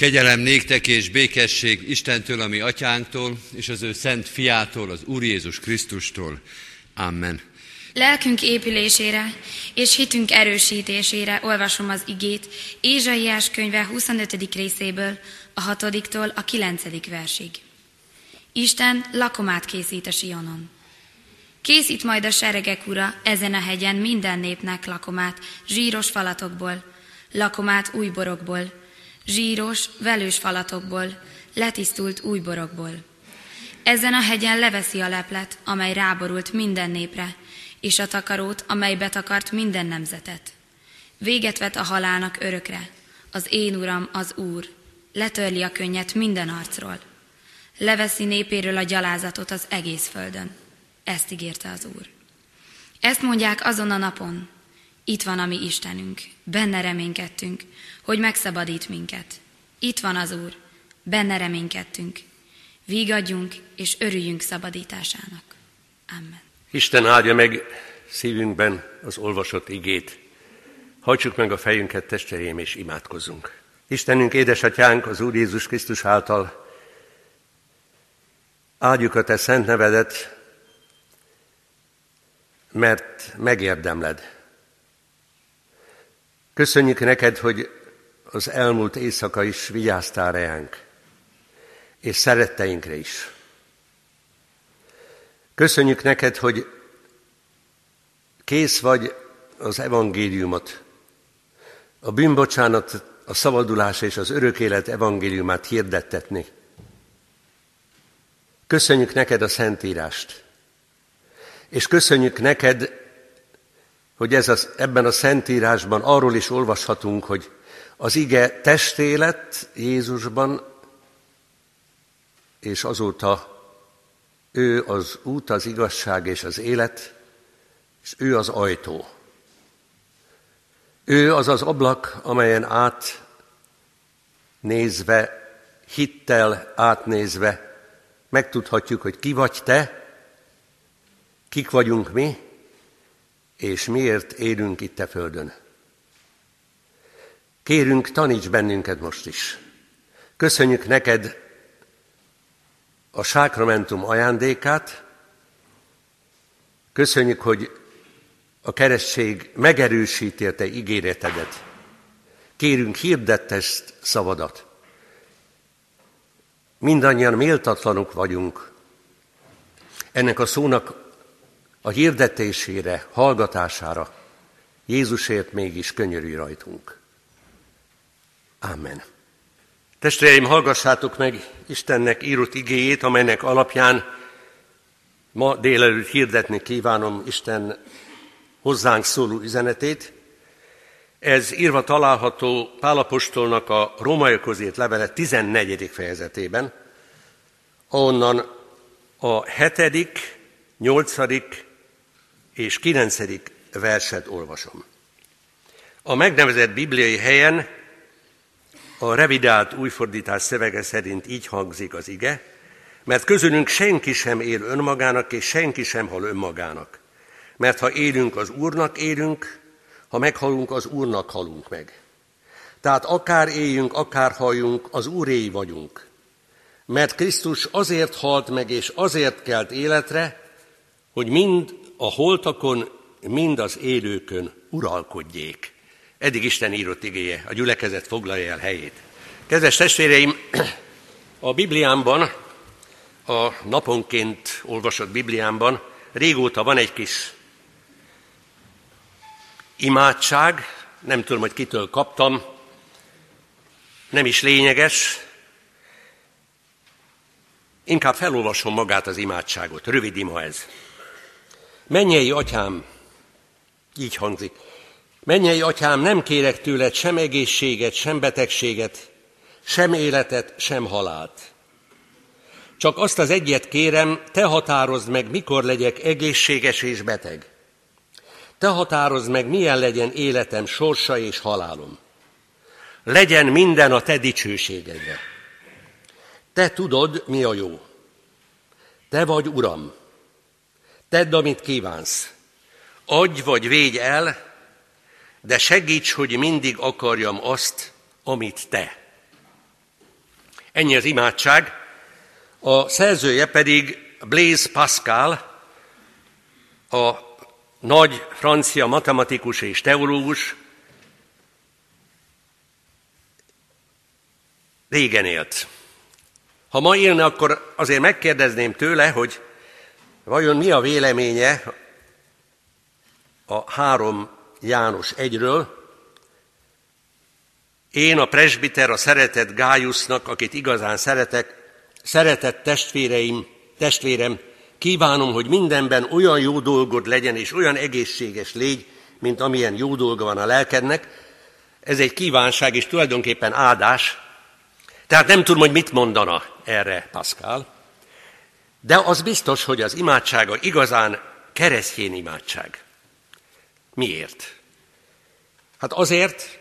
Kegyelem néktek és békesség Istentől, ami atyánktól, és az ő szent fiától, az Úr Jézus Krisztustól. Amen. Lelkünk épülésére és hitünk erősítésére olvasom az igét Ézsaiás könyve 25. részéből, a 6-tól a 9. versig. Isten lakomát készít a Sionon. Készít majd a seregek ura ezen a hegyen minden népnek lakomát, zsíros falatokból, lakomát új borokból, zsíros, velős falatokból, letisztult új borokból. Ezen a hegyen leveszi a leplet, amely ráborult minden népre, és a takarót, amely betakart minden nemzetet. Véget vet a halálnak örökre, az én uram, az Úr, letörli a könnyet minden arcról. Leveszi népéről a gyalázatot az egész földön. Ezt ígérte az Úr. Ezt mondják azon a napon, itt van a mi Istenünk, benne reménykedtünk, hogy megszabadít minket. Itt van az Úr, benne reménykedtünk. Vígadjunk és örüljünk szabadításának. Amen. Isten áldja meg szívünkben az olvasott igét. Hajtsuk meg a fejünket, testereim, és imádkozzunk. Istenünk, édesatyánk, az Úr Jézus Krisztus által áldjuk a Te szent nevedet, mert megérdemled. Köszönjük neked, hogy az elmúlt éjszaka is vigyáztál reánk, és szeretteinkre is. Köszönjük neked, hogy kész vagy az evangéliumot, a bűnbocsánat, a szabadulás és az örök élet evangéliumát hirdettetni. Köszönjük neked a Szentírást, és köszönjük neked, hogy ez az, ebben a Szentírásban arról is olvashatunk, hogy az ige testé lett Jézusban, és azóta ő az út, az igazság és az élet, és ő az ajtó. Ő az az ablak, amelyen át nézve, hittel átnézve, megtudhatjuk, hogy ki vagy te, kik vagyunk mi, és miért élünk itt a földön. Kérünk, taníts bennünket most is. Köszönjük neked a sákramentum ajándékát, köszönjük, hogy a keresztség megerősíti a te ígéretedet. Kérünk, hirdett ezt szavadat. Mindannyian méltatlanok vagyunk. Ennek a szónak a hirdetésére, hallgatására Jézusért mégis könyörű rajtunk. Amen. Testvéreim, hallgassátok meg Istennek írott igéjét, amelynek alapján ma délelőtt hirdetni kívánom Isten hozzánk szóló üzenetét. Ez írva található Pálapostolnak a rómaiakhoz írt levele 14. fejezetében, ahonnan a 7., 8. és 9. verset olvasom. A megnevezett bibliai helyen a revidált újfordítás szövege szerint így hangzik az ige, mert közülünk senki sem él önmagának, és senki sem hal önmagának. Mert ha élünk, az Úrnak élünk, ha meghalunk, az Úrnak halunk meg. Tehát akár éljünk, akár halljunk, az Úréi vagyunk. Mert Krisztus azért halt meg, és azért kelt életre, hogy mind a holtakon, mind az élőkön uralkodjék. Eddig Isten írott igéje, a gyülekezet foglalja el helyét. Kedves testvéreim, a Bibliámban, a naponként olvasott Bibliámban régóta van egy kis imádság, nem tudom, hogy kitől kaptam, nem is lényeges, inkább felolvasom magát az imádságot, rövid ima ez. Mennyei atyám, így hangzik, Mennyei atyám, nem kérek tőled sem egészséget, sem betegséget, sem életet, sem halált. Csak azt az egyet kérem, te határozd meg, mikor legyek egészséges és beteg. Te határozd meg, milyen legyen életem sorsa és halálom. Legyen minden a te dicsőségedbe. Te tudod, mi a jó. Te vagy Uram. Tedd, amit kívánsz. Adj vagy védj el, de segíts, hogy mindig akarjam azt, amit te. Ennyi az imádság. A szerzője pedig Blaise Pascal, a nagy francia matematikus és teológus, régen élt. Ha ma élne, akkor azért megkérdezném tőle, hogy vajon mi a véleménye a három János egyről. Én a presbiter, a szeretett Gájusznak, akit igazán szeretek, szeretett testvéreim, testvérem, kívánom, hogy mindenben olyan jó dolgod legyen, és olyan egészséges légy, mint amilyen jó dolga van a lelkednek. Ez egy kívánság, és tulajdonképpen áldás. Tehát nem tudom, hogy mit mondana erre Pascal, de az biztos, hogy az imádsága igazán keresztény imádság. Miért? Hát azért,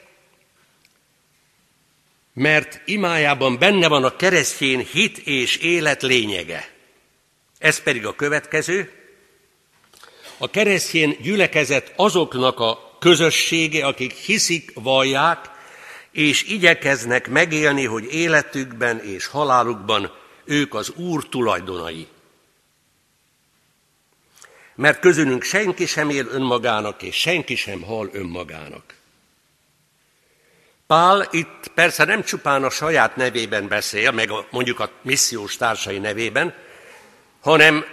mert imájában benne van a keresztény hit és élet lényege. Ez pedig a következő. A keresztény gyülekezet azoknak a közössége, akik hiszik, vallják, és igyekeznek megélni, hogy életükben és halálukban ők az Úr tulajdonai. Mert közülünk senki sem él önmagának, és senki sem hal önmagának. Pál itt persze nem csupán a saját nevében beszél, meg a, mondjuk a missziós társai nevében, hanem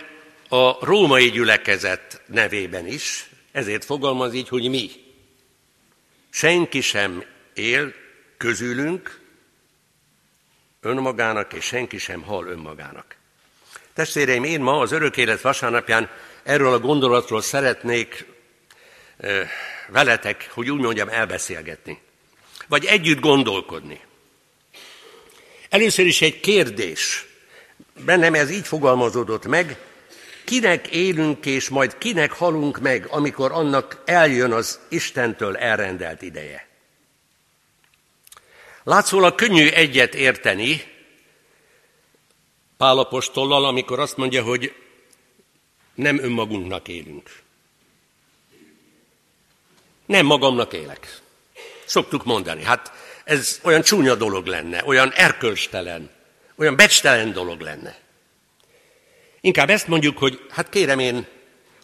a római gyülekezet nevében is, ezért fogalmaz így, hogy mi. Senki sem él közülünk önmagának, és senki sem hal önmagának. Testvéreim, én ma az örök élet vasárnapján erről a gondolatról szeretnék veletek, hogy úgy mondjam, elbeszélgetni. Vagy együtt gondolkodni. Először is egy kérdés. Bennem ez így fogalmazódott meg, kinek élünk és majd kinek halunk meg, amikor annak eljön az Istentől elrendelt ideje. Látszólag könnyű egyet érteni Pálapostollal, amikor azt mondja, hogy nem önmagunknak élünk. Nem magamnak élek. Szoktuk mondani. Hát ez olyan csúnya dolog lenne, olyan erkölcstelen, olyan becstelen dolog lenne. Inkább ezt mondjuk, hogy hát kérem én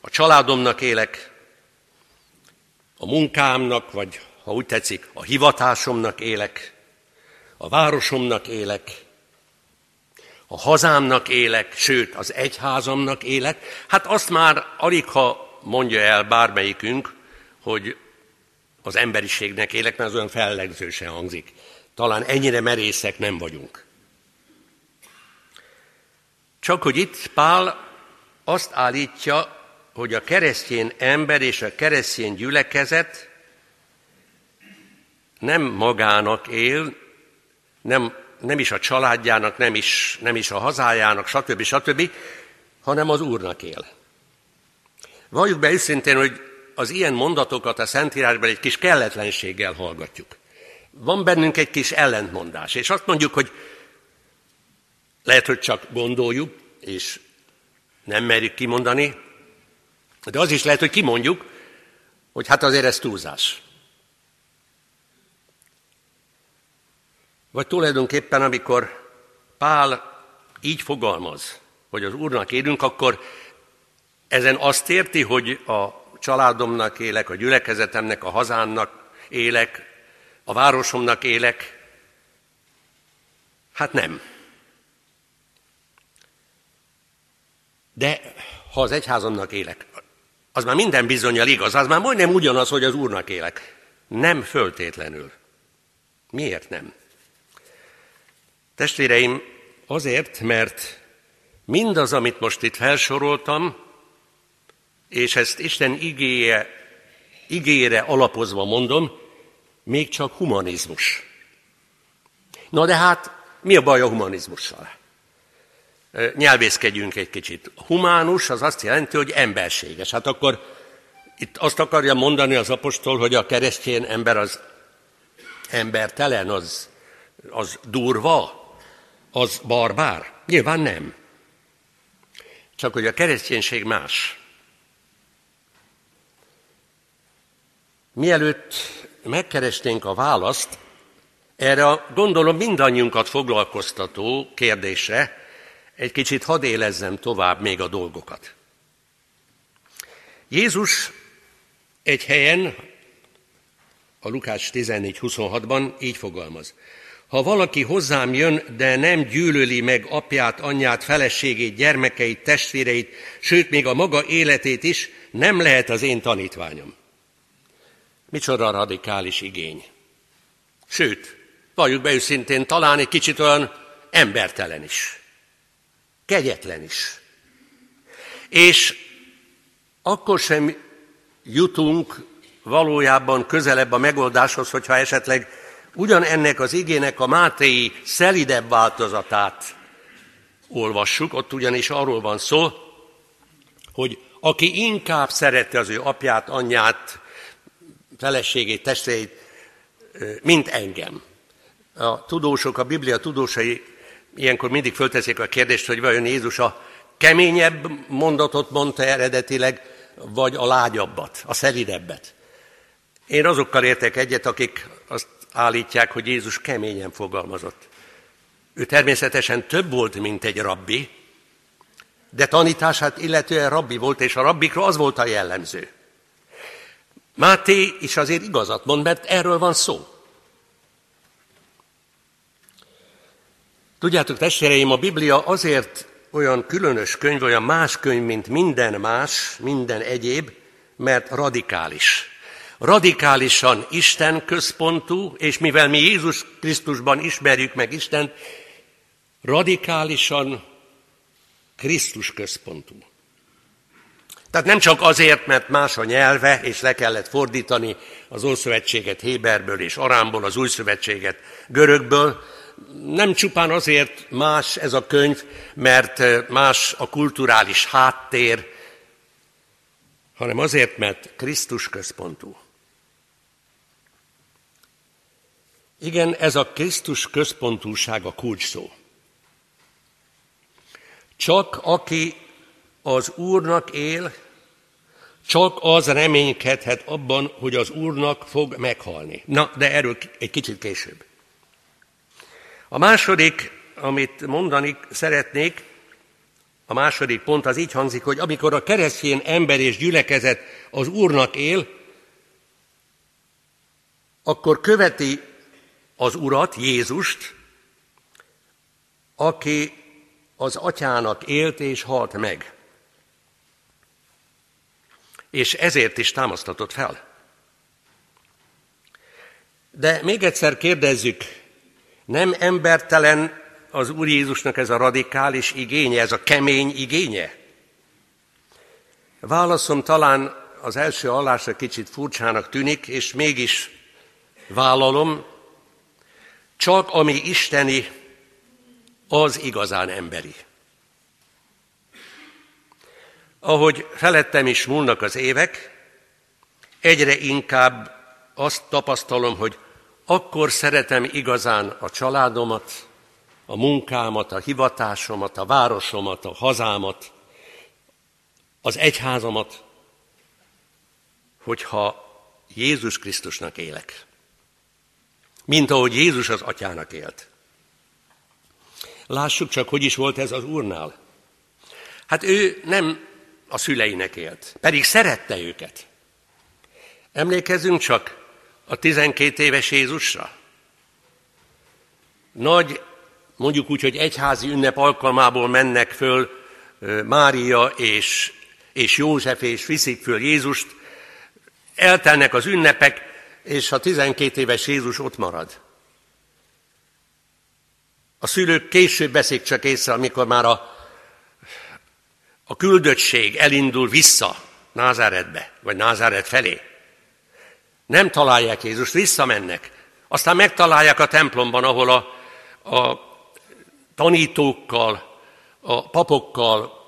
a családomnak élek, a munkámnak, vagy ha úgy tetszik, a hivatásomnak élek, a városomnak élek, a hazámnak élek, sőt, az egyházamnak élek, hát azt már alig ha mondja el bármelyikünk, hogy az emberiségnek élek, mert az olyan fellegzősen hangzik. Talán ennyire merészek nem vagyunk. Csak hogy itt Pál azt állítja, hogy a keresztény ember és a keresztény gyülekezet nem magának él, nem, nem is a családjának, nem is, nem is a hazájának, stb. stb., hanem az Úrnak él. Valljuk be őszintén, hogy az ilyen mondatokat a Szentírásban egy kis kelletlenséggel hallgatjuk. Van bennünk egy kis ellentmondás, és azt mondjuk, hogy lehet, hogy csak gondoljuk, és nem merjük kimondani, de az is lehet, hogy kimondjuk, hogy hát azért ez túlzás. Vagy tulajdonképpen, amikor Pál így fogalmaz, hogy az Úrnak élünk, akkor ezen azt érti, hogy a családomnak élek, a gyülekezetemnek, a hazámnak élek, a városomnak élek. Hát nem. De ha az egyházamnak élek, az már minden bizonyal igaz, az már majdnem ugyanaz, hogy az Úrnak élek. Nem föltétlenül. Miért nem? Testvéreim, azért, mert mindaz, amit most itt felsoroltam, és ezt Isten igéje, igére alapozva mondom, még csak humanizmus. Na de hát, mi a baj a humanizmussal? Nyelvészkedjünk egy kicsit. Humánus az azt jelenti, hogy emberséges. Hát akkor itt azt akarja mondani az apostol, hogy a keresztény ember az embertelen, az, az durva, az barbár? Nyilván nem. Csak hogy a kereszténység más. Mielőtt megkeresnénk a választ, Erre a gondolom mindannyiunkat foglalkoztató kérdésre egy kicsit hadd élezzem tovább még a dolgokat. Jézus egy helyen, a Lukács 14.26-ban így fogalmaz. Ha valaki hozzám jön, de nem gyűlöli meg apját, anyját, feleségét, gyermekeit, testvéreit, sőt, még a maga életét is, nem lehet az én tanítványom. Micsoda radikális igény. Sőt, valljuk be őszintén, talán egy kicsit olyan embertelen is. Kegyetlen is. És akkor sem jutunk valójában közelebb a megoldáshoz, hogyha esetleg ugyanennek az igének a Mátéi szelidebb változatát olvassuk, ott ugyanis arról van szó, hogy aki inkább szerette az ő apját, anyját, feleségét, testvéreit, mint engem. A tudósok, a Biblia tudósai ilyenkor mindig fölteszik a kérdést, hogy vajon Jézus a keményebb mondatot mondta eredetileg, vagy a lágyabbat, a szelidebbet. Én azokkal értek egyet, akik azt állítják, hogy Jézus keményen fogalmazott. Ő természetesen több volt, mint egy rabbi, de tanítását illetően rabbi volt, és a rabbikra az volt a jellemző. Máté is azért igazat mond, mert erről van szó. Tudjátok, testvéreim, a Biblia azért olyan különös könyv, olyan más könyv, mint minden más, minden egyéb, mert radikális. Radikálisan Isten központú, és mivel mi Jézus Krisztusban ismerjük meg Istent, radikálisan Krisztus központú. Tehát nem csak azért, mert más a nyelve, és le kellett fordítani az Ószövetséget Héberből és Arámból, az Új Szövetséget görögből, nem csupán azért más ez a könyv, mert más a kulturális háttér, hanem azért, mert Krisztus központú. Igen, ez a Krisztus központúság a kulcs. Csak aki az Úrnak él, csak az reménykedhet abban, hogy az Úrnak fog meghalni. Na, de erről egy kicsit később. A második, amit mondani szeretnék, a második pont az így hangzik, hogy amikor a keresztény ember és gyülekezet az Úrnak él, akkor követi az Urat, Jézust, aki az atyának élt és halt meg. És ezért is támasztatott fel. De még egyszer kérdezzük, nem embertelen az Úr Jézusnak ez a radikális igénye, ez a kemény igénye? Válaszom talán az első hallásra kicsit furcsának tűnik, és mégis vállalom, csak ami isteni, az igazán emberi. Ahogy felettem is múlnak az évek, egyre inkább azt tapasztalom, hogy akkor szeretem igazán a családomat, a munkámat, a hivatásomat, a városomat, a hazámat, az egyházamat, hogyha Jézus Krisztusnak élek. Mint ahogy Jézus az atyának élt. Lássuk csak, hogy is volt ez az úrnál. Hát ő nem a szüleinek élt, pedig szerette őket. Emlékezzünk csak, a 12 éves Jézusra? Nagy, mondjuk úgy, hogy egyházi ünnep alkalmából mennek föl Mária és, és József, és viszik föl Jézust, eltelnek az ünnepek, és a 12 éves Jézus ott marad. A szülők később veszik csak észre, amikor már a, a küldöttség elindul vissza Názáretbe, vagy Názáret felé. Nem találják Jézust, visszamennek. Aztán megtalálják a templomban, ahol a, a tanítókkal, a papokkal,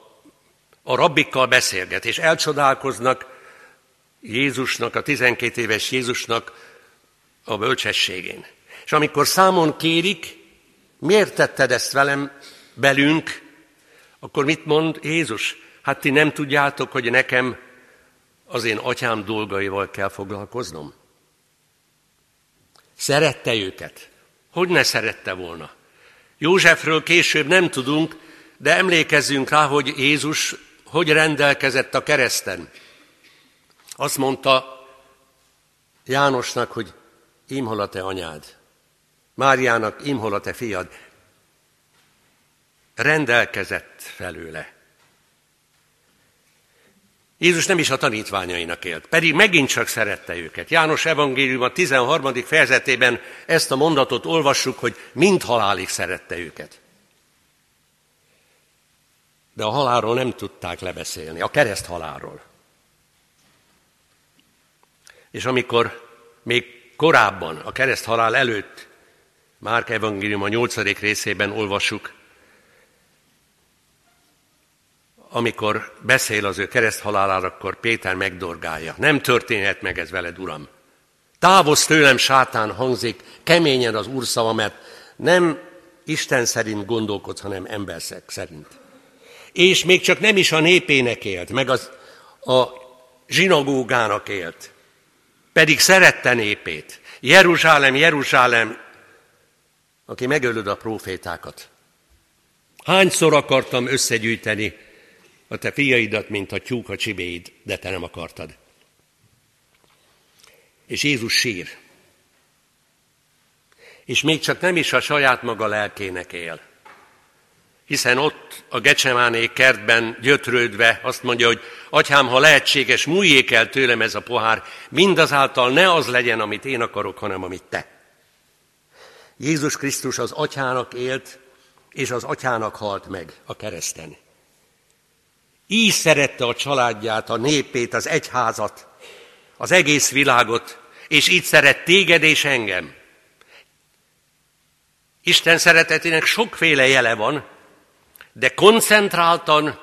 a rabbikkal beszélget, és elcsodálkoznak Jézusnak, a 12 éves Jézusnak a bölcsességén. És amikor számon kérik, miért tetted ezt velem, belünk, akkor mit mond Jézus? Hát ti nem tudjátok, hogy nekem az én atyám dolgaival kell foglalkoznom? Szerette őket. Hogy ne szerette volna? Józsefről később nem tudunk, de emlékezzünk rá, hogy Jézus hogy rendelkezett a kereszten. Azt mondta Jánosnak, hogy imhol a te anyád. Máriának imhol a te fiad. Rendelkezett felőle. Jézus nem is a tanítványainak élt, pedig megint csak szerette őket. János evangélium a 13. fejezetében ezt a mondatot olvassuk, hogy mind halálig szerette őket. De a halálról nem tudták lebeszélni, a kereszt halálról. És amikor még korábban, a kereszt halál előtt, Márk evangélium a 8. részében olvassuk, amikor beszél az ő kereszthalálára, akkor Péter megdorgálja. Nem történhet meg ez veled, Uram. Távozz tőlem, sátán hangzik, keményen az Úr szava, mert nem Isten szerint gondolkodsz, hanem emberszek szerint. És még csak nem is a népének élt, meg az, a zsinagógának élt, pedig szerette népét. Jeruzsálem, Jeruzsálem, aki megölöd a profétákat. Hányszor akartam összegyűjteni a te fiaidat, mint a tyúk a csibéid, de te nem akartad. És Jézus sír. És még csak nem is a saját maga lelkének él. Hiszen ott a Gecsemáné kertben gyötrődve azt mondja, hogy atyám, ha lehetséges, múljék el tőlem ez a pohár, mindazáltal ne az legyen, amit én akarok, hanem amit te. Jézus Krisztus az atyának élt, és az atyának halt meg a kereszten. Így szerette a családját, a népét, az egyházat, az egész világot, és így szeret téged és engem. Isten szeretetének sokféle jele van, de koncentráltan,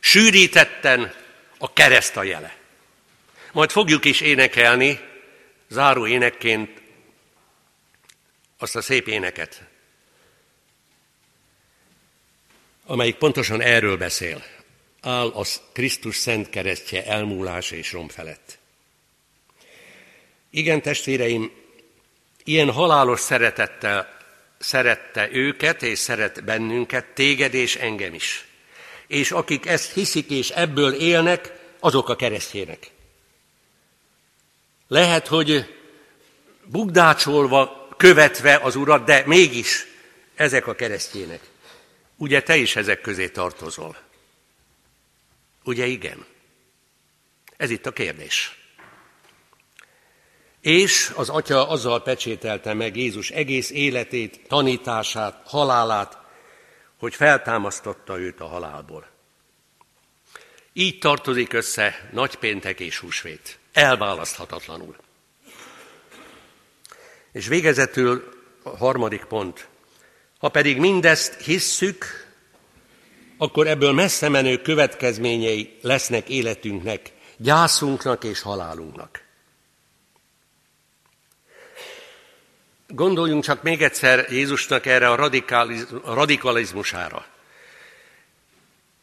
sűrítetten a kereszt a jele. Majd fogjuk is énekelni, záró énekként azt a szép éneket, amelyik pontosan erről beszél áll az Krisztus szent keresztje elmúlás és rom felett. Igen, testvéreim, ilyen halálos szeretettel szerette őket és szeret bennünket, téged és engem is. És akik ezt hiszik és ebből élnek, azok a keresztjének. Lehet, hogy bugdácsolva, követve az Urat, de mégis ezek a keresztjének. Ugye te is ezek közé tartozol. Ugye igen? Ez itt a kérdés. És az atya azzal pecsételte meg Jézus egész életét, tanítását, halálát, hogy feltámasztotta őt a halálból. Így tartozik össze nagypéntek és húsvét. Elválaszthatatlanul. És végezetül a harmadik pont. Ha pedig mindezt hisszük, akkor ebből messze menő következményei lesznek életünknek, gyászunknak és halálunknak. Gondoljunk csak még egyszer Jézusnak erre a, radikalizmusára.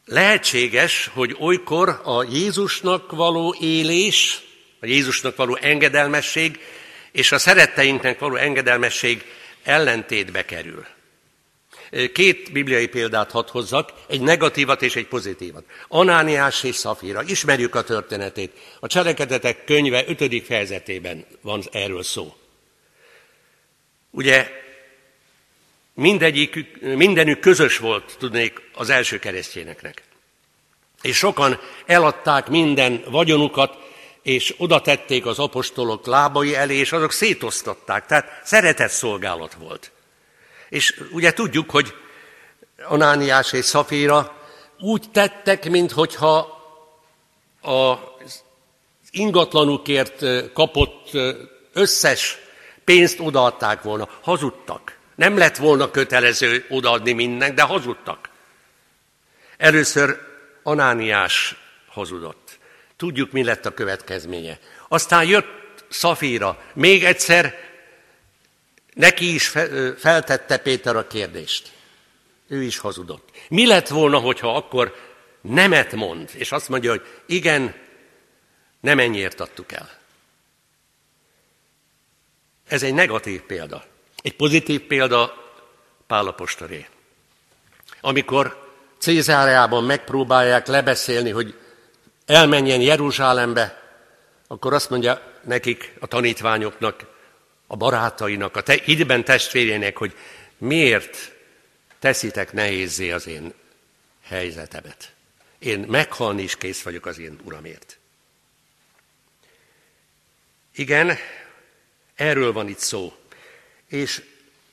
Lehetséges, hogy olykor a Jézusnak való élés, a Jézusnak való engedelmesség és a szeretteinknek való engedelmesség ellentétbe kerül. Két bibliai példát hadd hozzak, egy negatívat és egy pozitívat. Anániás és Szafira, ismerjük a történetét. A cselekedetek könyve 5. fejezetében van erről szó. Ugye mindegyik, mindenük közös volt, tudnék, az első keresztényeknek. És sokan eladták minden vagyonukat, és oda tették az apostolok lábai elé, és azok szétosztatták. Tehát szeretett szolgálat volt. És ugye tudjuk, hogy Anániás és Szaféra úgy tettek, minthogyha az ingatlanukért kapott összes pénzt odaadták volna. Hazudtak. Nem lett volna kötelező odaadni mindnek, de hazudtak. Először Anániás hazudott. Tudjuk, mi lett a következménye. Aztán jött Szafíra, még egyszer Neki is feltette Péter a kérdést. Ő is hazudott. Mi lett volna, hogyha akkor nemet mond, és azt mondja, hogy igen, nem ennyiért adtuk el. Ez egy negatív példa. Egy pozitív példa Pálapostoré. Amikor Cézáreában megpróbálják lebeszélni, hogy elmenjen Jeruzsálembe, akkor azt mondja nekik, a tanítványoknak, a barátainak, a te, hitben testvérének, hogy miért teszitek nehézé az én helyzetemet. Én meghalni is kész vagyok az én uramért. Igen, erről van itt szó. És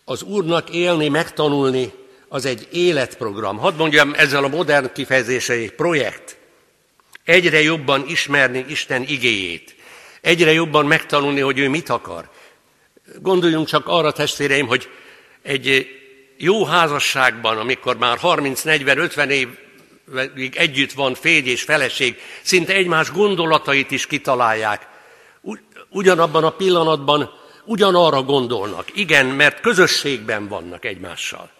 az Úrnak élni, megtanulni, az egy életprogram. Hadd mondjam ezzel a modern kifejezéssel egy projekt. Egyre jobban ismerni Isten igéjét. Egyre jobban megtanulni, hogy ő mit akar. Gondoljunk csak arra, testvéreim, hogy egy jó házasságban, amikor már 30, 40, 50 évig együtt van férj és feleség, szinte egymás gondolatait is kitalálják. Ugyanabban a pillanatban ugyanarra gondolnak. Igen, mert közösségben vannak egymással.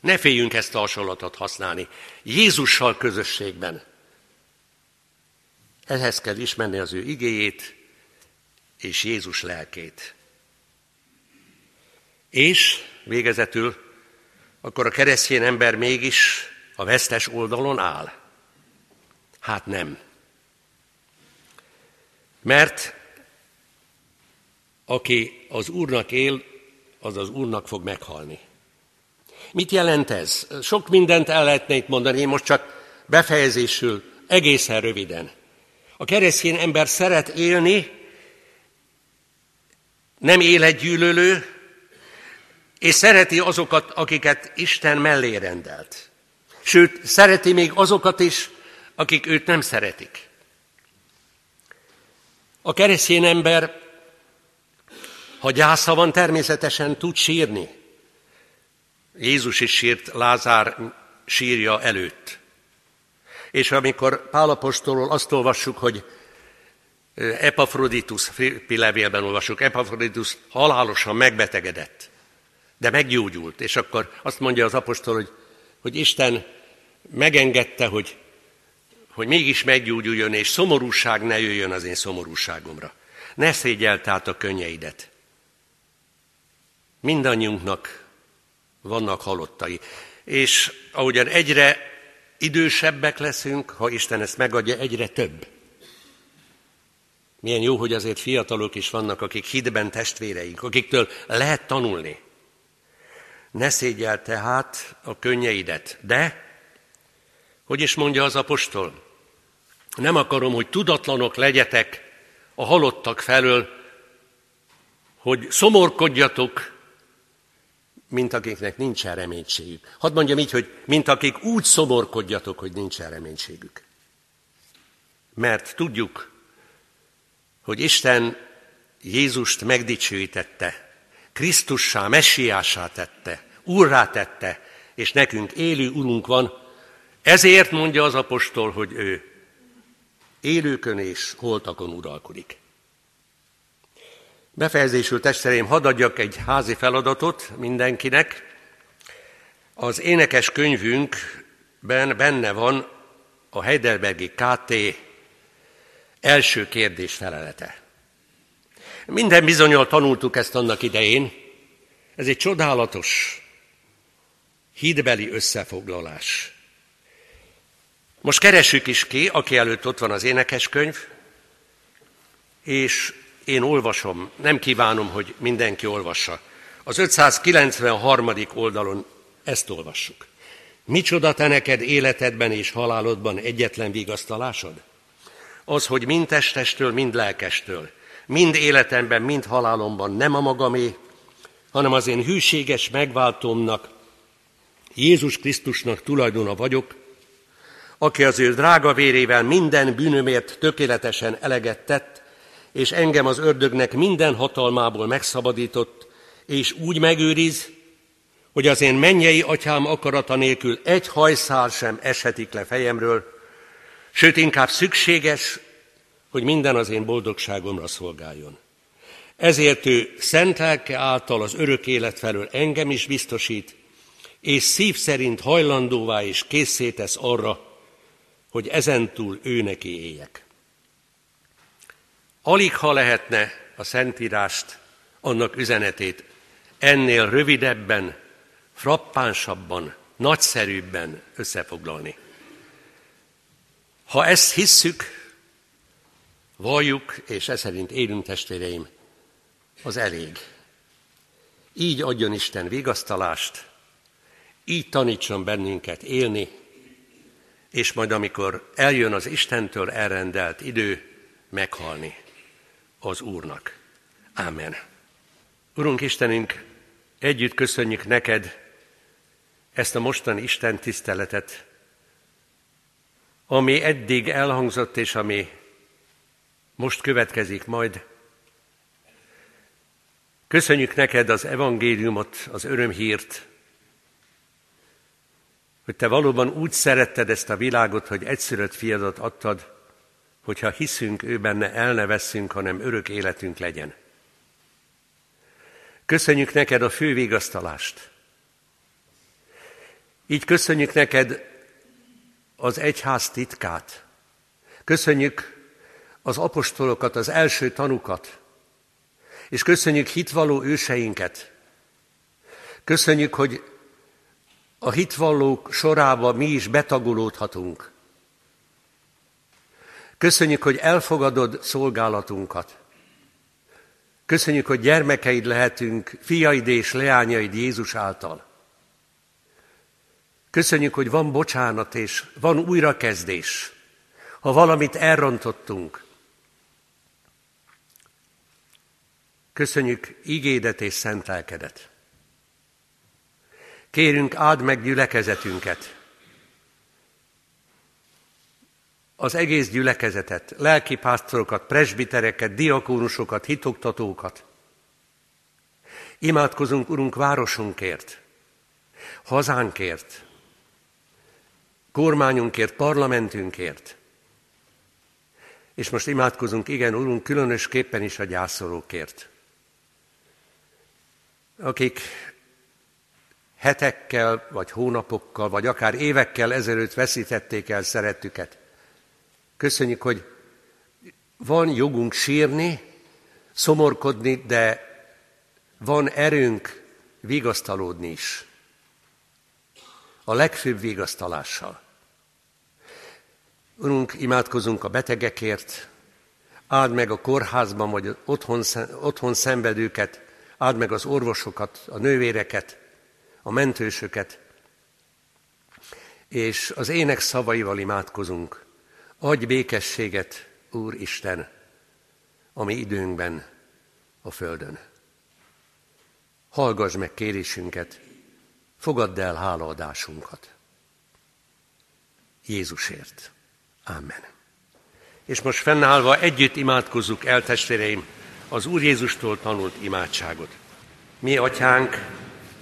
Ne féljünk ezt a hasonlatot használni. Jézussal közösségben. Ehhez kell ismerni az ő igéjét és Jézus lelkét. És végezetül, akkor a keresztény ember mégis a vesztes oldalon áll? Hát nem. Mert aki az Úrnak él, az az Úrnak fog meghalni. Mit jelent ez? Sok mindent el lehetne itt mondani, én most csak befejezésül, egészen röviden. A keresztény ember szeret élni, nem életgyűlölő, és szereti azokat, akiket Isten mellé rendelt. Sőt, szereti még azokat is, akik őt nem szeretik. A keresztény ember, ha gyásza van, természetesen tud sírni. Jézus is sírt Lázár sírja előtt. És amikor Pálapostól azt olvassuk, hogy Epafroditus, Filippi levélben olvasjuk, Epafroditus halálosan megbetegedett, de meggyógyult. És akkor azt mondja az apostol, hogy, hogy Isten megengedte, hogy, hogy mégis meggyógyuljon, és szomorúság ne jöjjön az én szomorúságomra. Ne szégyelt tehát a könnyeidet. Mindannyiunknak vannak halottai. És ahogyan egyre idősebbek leszünk, ha Isten ezt megadja, egyre több. Milyen jó, hogy azért fiatalok is vannak, akik hitben testvéreink, akiktől lehet tanulni. Ne szégyel tehát a könnyeidet, de, hogy is mondja az apostol, nem akarom, hogy tudatlanok legyetek a halottak felől, hogy szomorkodjatok, mint akiknek nincsen reménységük. Hadd mondjam így, hogy mint akik úgy szomorkodjatok, hogy nincsen reménységük. Mert tudjuk, hogy Isten Jézust megdicsőítette, Krisztussá, messiásá tette, úrrá tette, és nekünk élő urunk van. Ezért mondja az apostol, hogy ő élőkön és holtakon uralkodik. Befejezésül testvéreim, hadd adjak egy házi feladatot mindenkinek. Az énekes könyvünkben benne van a Heidelbergi KT első kérdés felelete. Minden bizonyal tanultuk ezt annak idején. Ez egy csodálatos, hídbeli összefoglalás. Most keressük is ki, aki előtt ott van az énekeskönyv, és én olvasom, nem kívánom, hogy mindenki olvassa. Az 593. oldalon ezt olvassuk. Micsoda te neked életedben és halálodban egyetlen vigasztalásod? Az, hogy mind testestől, mind lelkestől, mind életemben, mind halálomban nem a magamé, hanem az én hűséges megváltómnak, Jézus Krisztusnak tulajdona vagyok, aki az ő drága vérével minden bűnömért tökéletesen eleget tett, és engem az ördögnek minden hatalmából megszabadított, és úgy megőriz, hogy az én mennyei atyám akarata nélkül egy hajszál sem eshetik le fejemről, sőt inkább szükséges, hogy minden az én boldogságomra szolgáljon. Ezért ő szent lelke által az örök élet felől engem is biztosít, és szív szerint hajlandóvá és készítesz arra, hogy ezentúl ő neki éljek. Alig ha lehetne a Szentírást annak üzenetét ennél rövidebben, frappánsabban, nagyszerűbben összefoglalni. Ha ezt hisszük, valljuk, és ez szerint élünk testvéreim, az elég. Így adjon Isten vigasztalást, így tanítson bennünket élni, és majd amikor eljön az Istentől elrendelt idő, meghalni az Úrnak. Ámen. Urunk Istenünk, együtt köszönjük neked ezt a mostani Isten tiszteletet, ami eddig elhangzott, és ami most következik majd. Köszönjük neked az evangéliumot, az örömhírt, hogy te valóban úgy szeretted ezt a világot, hogy egyszülött fiadat adtad, hogyha hiszünk ő benne, el ne veszünk, hanem örök életünk legyen. Köszönjük neked a fő vigasztalást. Így köszönjük neked az egyház titkát. Köszönjük az apostolokat, az első tanukat, és köszönjük hitvalló őseinket. Köszönjük, hogy a hitvallók sorába mi is betagolódhatunk. Köszönjük, hogy elfogadod szolgálatunkat. Köszönjük, hogy gyermekeid lehetünk, fiaid és leányaid Jézus által. Köszönjük, hogy van bocsánat és van újrakezdés. Ha valamit elrontottunk, köszönjük igédet és szentelkedet. Kérünk, áld meg gyülekezetünket, az egész gyülekezetet, lelkipásztorokat, presbitereket, diakónusokat, hitoktatókat. Imádkozunk, Urunk, városunkért, hazánkért, kormányunkért, parlamentünkért. És most imádkozunk, igen, Urunk, különösképpen is a gyászolókért, akik hetekkel, vagy hónapokkal, vagy akár évekkel ezelőtt veszítették el szerettüket. Köszönjük, hogy van jogunk sírni, szomorkodni, de van erőnk vigasztalódni is. A legfőbb vigasztalással. Urunk, imádkozunk a betegekért, áld meg a kórházban, vagy otthon, otthon szenvedőket, áld meg az orvosokat, a nővéreket, a mentősöket, és az ének szavaival imádkozunk. Adj békességet, Úr Isten, a mi időnkben a Földön. Hallgass meg kérésünket, fogadd el hálaadásunkat. Jézusért. Amen. És most fennállva együtt imádkozzuk el, testvéreim, az Úr Jézustól tanult imádságot. Mi, atyánk,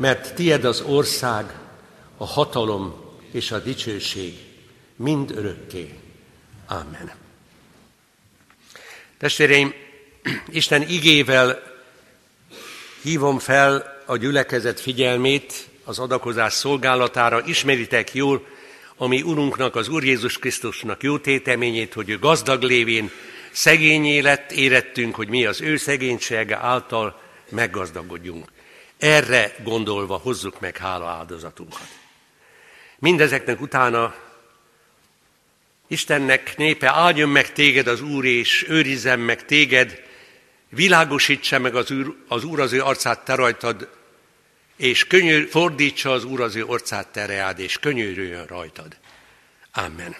mert tied az ország, a hatalom és a dicsőség, mind örökké. Amen. Testvéreim, Isten igével hívom fel a gyülekezet figyelmét az adakozás szolgálatára. Ismeritek jól a mi Urunknak, az Úr Jézus Krisztusnak jó téteményét, hogy ő gazdag lévén szegényé lett, érettünk, hogy mi az ő szegénysége által meggazdagodjunk. Erre gondolva hozzuk meg hála áldozatunkat. Mindezeknek utána Istennek népe, áldjon meg téged az Úr, és őrizzen meg téged, világosítsa meg az Úr az, úr az ő arcát te rajtad, és könyör, fordítsa az Úr az ő arcát te reád, és könyörüljön rajtad. Amen.